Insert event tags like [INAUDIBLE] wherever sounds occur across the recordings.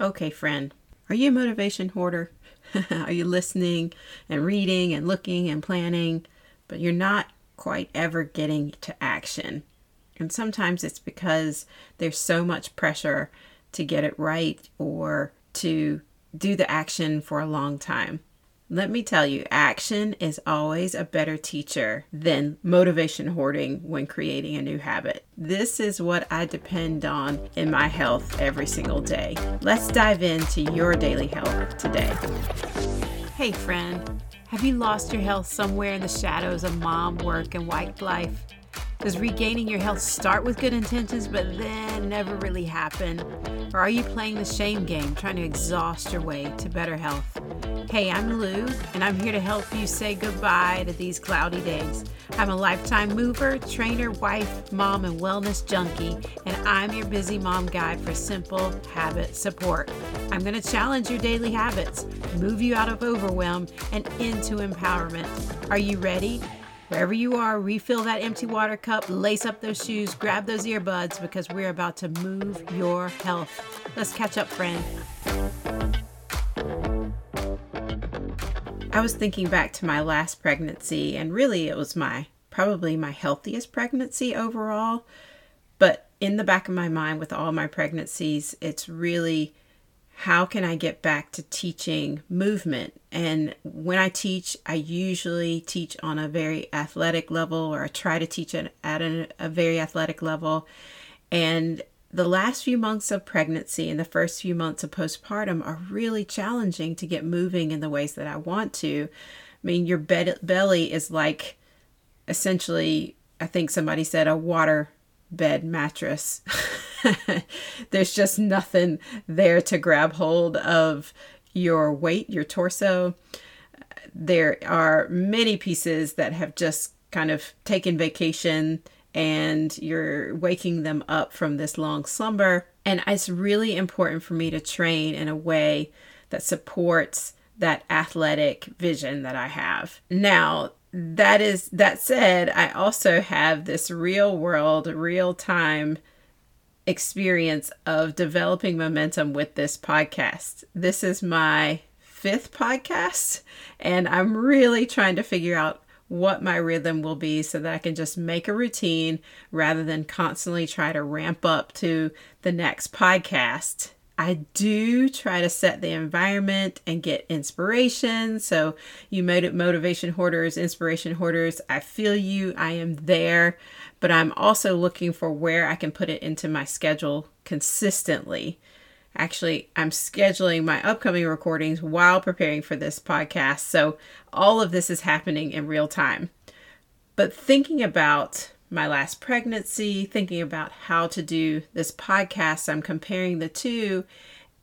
Okay, friend, are you a motivation hoarder? [LAUGHS] are you listening and reading and looking and planning, but you're not quite ever getting to action? And sometimes it's because there's so much pressure to get it right or to do the action for a long time. Let me tell you, action is always a better teacher than motivation hoarding when creating a new habit. This is what I depend on in my health every single day. Let's dive into your daily health today. Hey, friend, have you lost your health somewhere in the shadows of mom, work, and white life? Does regaining your health start with good intentions but then never really happen? Or are you playing the shame game, trying to exhaust your way to better health? Hey, I'm Lou, and I'm here to help you say goodbye to these cloudy days. I'm a lifetime mover, trainer, wife, mom, and wellness junkie, and I'm your busy mom guide for simple habit support. I'm going to challenge your daily habits, move you out of overwhelm, and into empowerment. Are you ready? Wherever you are, refill that empty water cup, lace up those shoes, grab those earbuds because we're about to move your health. Let's catch up, friend. I was thinking back to my last pregnancy, and really it was my probably my healthiest pregnancy overall. But in the back of my mind, with all my pregnancies, it's really how can I get back to teaching movement? And when I teach, I usually teach on a very athletic level, or I try to teach at a, a very athletic level. And the last few months of pregnancy and the first few months of postpartum are really challenging to get moving in the ways that I want to. I mean, your bed- belly is like essentially, I think somebody said, a water bed mattress. [LAUGHS] There's just nothing there to grab hold of your weight, your torso. There are many pieces that have just kind of taken vacation and you're waking them up from this long slumber. And it's really important for me to train in a way that supports that athletic vision that I have. Now, that is that said, I also have this real world, real time experience of developing momentum with this podcast. This is my fifth podcast, and I'm really trying to figure out what my rhythm will be so that I can just make a routine rather than constantly try to ramp up to the next podcast. I do try to set the environment and get inspiration. So, you motivation hoarders, inspiration hoarders, I feel you. I am there, but I'm also looking for where I can put it into my schedule consistently. Actually, I'm scheduling my upcoming recordings while preparing for this podcast. So, all of this is happening in real time. But thinking about my last pregnancy, thinking about how to do this podcast, I'm comparing the two.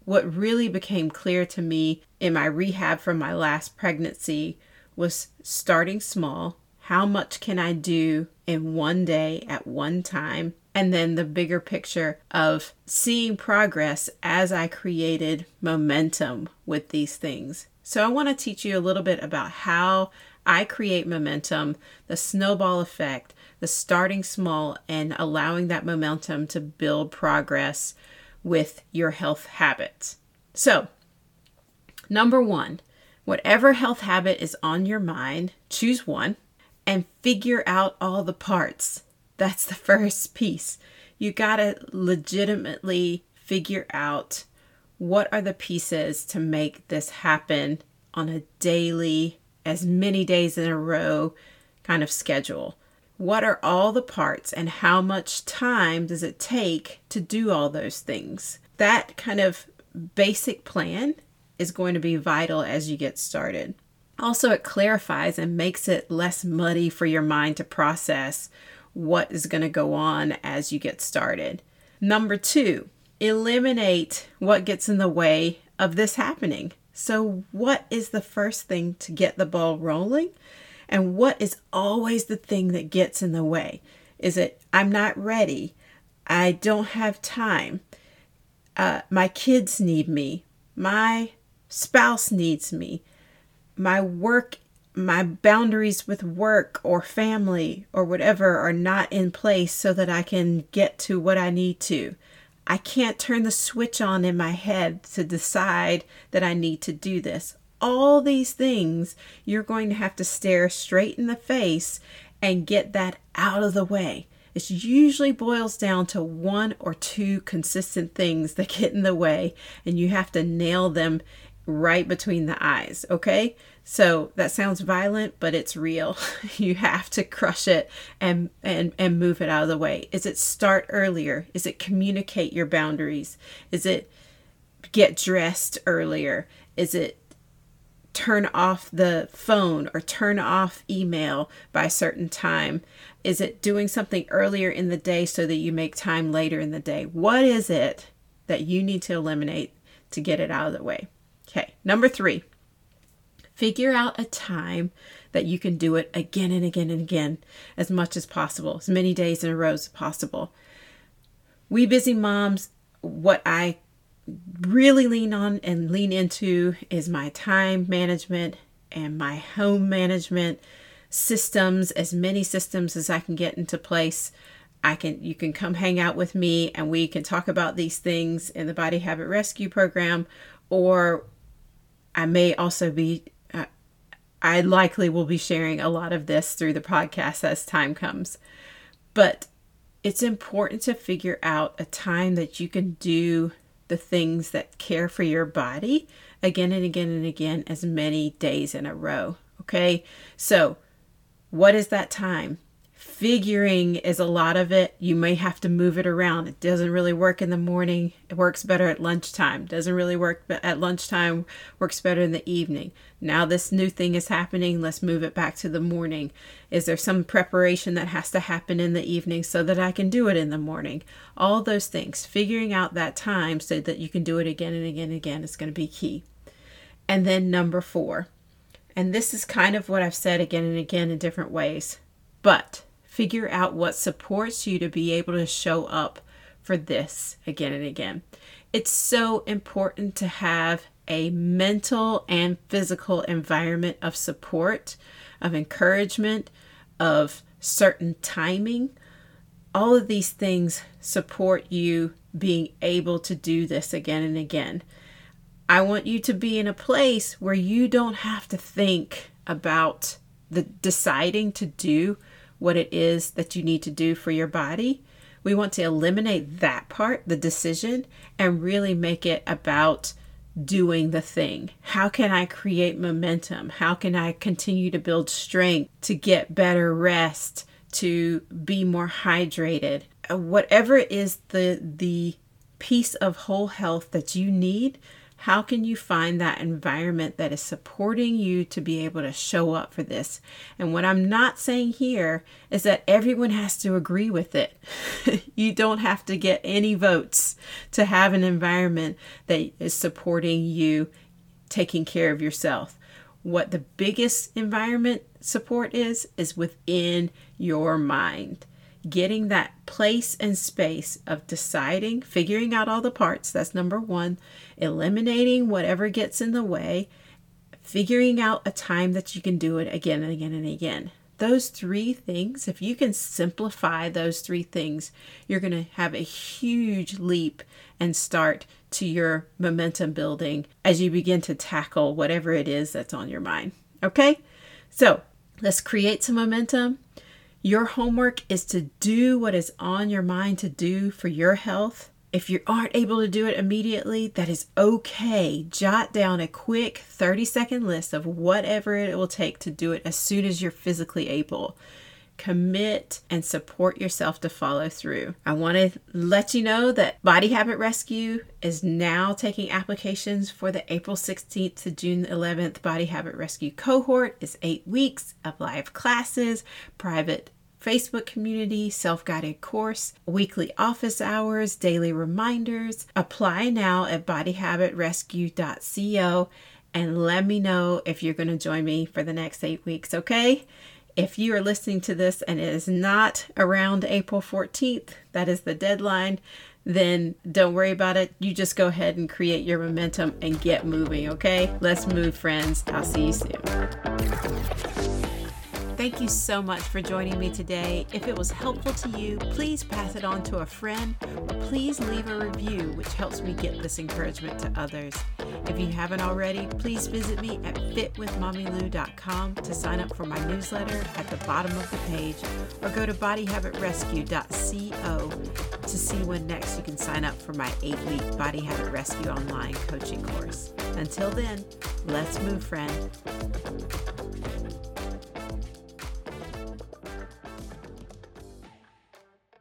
What really became clear to me in my rehab from my last pregnancy was starting small. How much can I do in one day at one time? And then the bigger picture of seeing progress as I created momentum with these things. So, I want to teach you a little bit about how I create momentum, the snowball effect, the starting small and allowing that momentum to build progress with your health habits. So, number one, whatever health habit is on your mind, choose one and figure out all the parts. That's the [LAUGHS] first piece. You got to legitimately figure out what are the pieces to make this happen on a daily, as many days in a row kind of schedule. What are all the parts and how much time does it take to do all those things? That kind of basic plan is going to be vital as you get started. Also, it clarifies and makes it less muddy for your mind to process what is going to go on as you get started. Number two, eliminate what gets in the way of this happening. So, what is the first thing to get the ball rolling? And what is always the thing that gets in the way? Is it, I'm not ready? I don't have time. Uh, my kids need me. My spouse needs me. My work, my boundaries with work or family or whatever are not in place so that I can get to what I need to. I can't turn the switch on in my head to decide that I need to do this. All these things you're going to have to stare straight in the face and get that out of the way. It usually boils down to one or two consistent things that get in the way, and you have to nail them right between the eyes, okay? So that sounds violent, but it's real. [LAUGHS] you have to crush it and and and move it out of the way. Is it start earlier? Is it communicate your boundaries? Is it get dressed earlier? Is it turn off the phone or turn off email by a certain time? Is it doing something earlier in the day so that you make time later in the day? What is it that you need to eliminate to get it out of the way? Okay, number three Figure out a time that you can do it again and again and again as much as possible, as many days in a row as possible. We busy moms, what I really lean on and lean into is my time management and my home management systems, as many systems as I can get into place. I can you can come hang out with me and we can talk about these things in the body habit rescue program or I may also be uh, I likely will be sharing a lot of this through the podcast as time comes. But it's important to figure out a time that you can do the things that care for your body again and again and again as many days in a row. Okay. So, what is that time? Figuring is a lot of it. You may have to move it around. It doesn't really work in the morning. It works better at lunchtime. Doesn't really work at lunchtime. Works better in the evening. Now this new thing is happening. Let's move it back to the morning. Is there some preparation that has to happen in the evening so that I can do it in the morning? All those things. Figuring out that time so that you can do it again and again and again is going to be key. And then number 4. And this is kind of what I've said again and again in different ways. But figure out what supports you to be able to show up for this again and again. It's so important to have a mental and physical environment of support, of encouragement, of certain timing. All of these things support you being able to do this again and again. I want you to be in a place where you don't have to think about the deciding to do what it is that you need to do for your body. We want to eliminate that part, the decision, and really make it about doing the thing. How can I create momentum? How can I continue to build strength, to get better rest, to be more hydrated? Uh, whatever is the the piece of whole health that you need, how can you find that environment that is supporting you to be able to show up for this? And what I'm not saying here is that everyone has to agree with it. [LAUGHS] you don't have to get any votes to have an environment that is supporting you taking care of yourself. What the biggest environment support is, is within your mind getting that place and space of deciding, figuring out all the parts, that's number one, eliminating whatever gets in the way, figuring out a time that you can do it again and again and again. Those three things, if you can simplify those three things, you're going to have a huge leap and start to your momentum building as you begin to tackle whatever it is that's on your mind. Okay? So let's create some momentum your homework is to do what is on your mind to do for your health. If you aren't able to do it immediately, that is okay. Jot down a quick 30 second list of whatever it will take to do it as soon as you're physically able commit and support yourself to follow through. I want to let you know that Body Habit Rescue is now taking applications for the April 16th to June 11th Body Habit Rescue cohort. It's 8 weeks of live classes, private Facebook community, self guided course, weekly office hours, daily reminders. Apply now at bodyhabitrescue.co and let me know if you're going to join me for the next eight weeks, okay? If you are listening to this and it is not around April 14th, that is the deadline, then don't worry about it. You just go ahead and create your momentum and get moving, okay? Let's move, friends. I'll see you soon. Thank you so much for joining me today. If it was helpful to you, please pass it on to a friend or please leave a review, which helps me get this encouragement to others. If you haven't already, please visit me at fitwithmommylou.com to sign up for my newsletter at the bottom of the page or go to bodyhabitrescue.co to see when next you can sign up for my eight week Body Habit Rescue online coaching course. Until then, let's move, friend.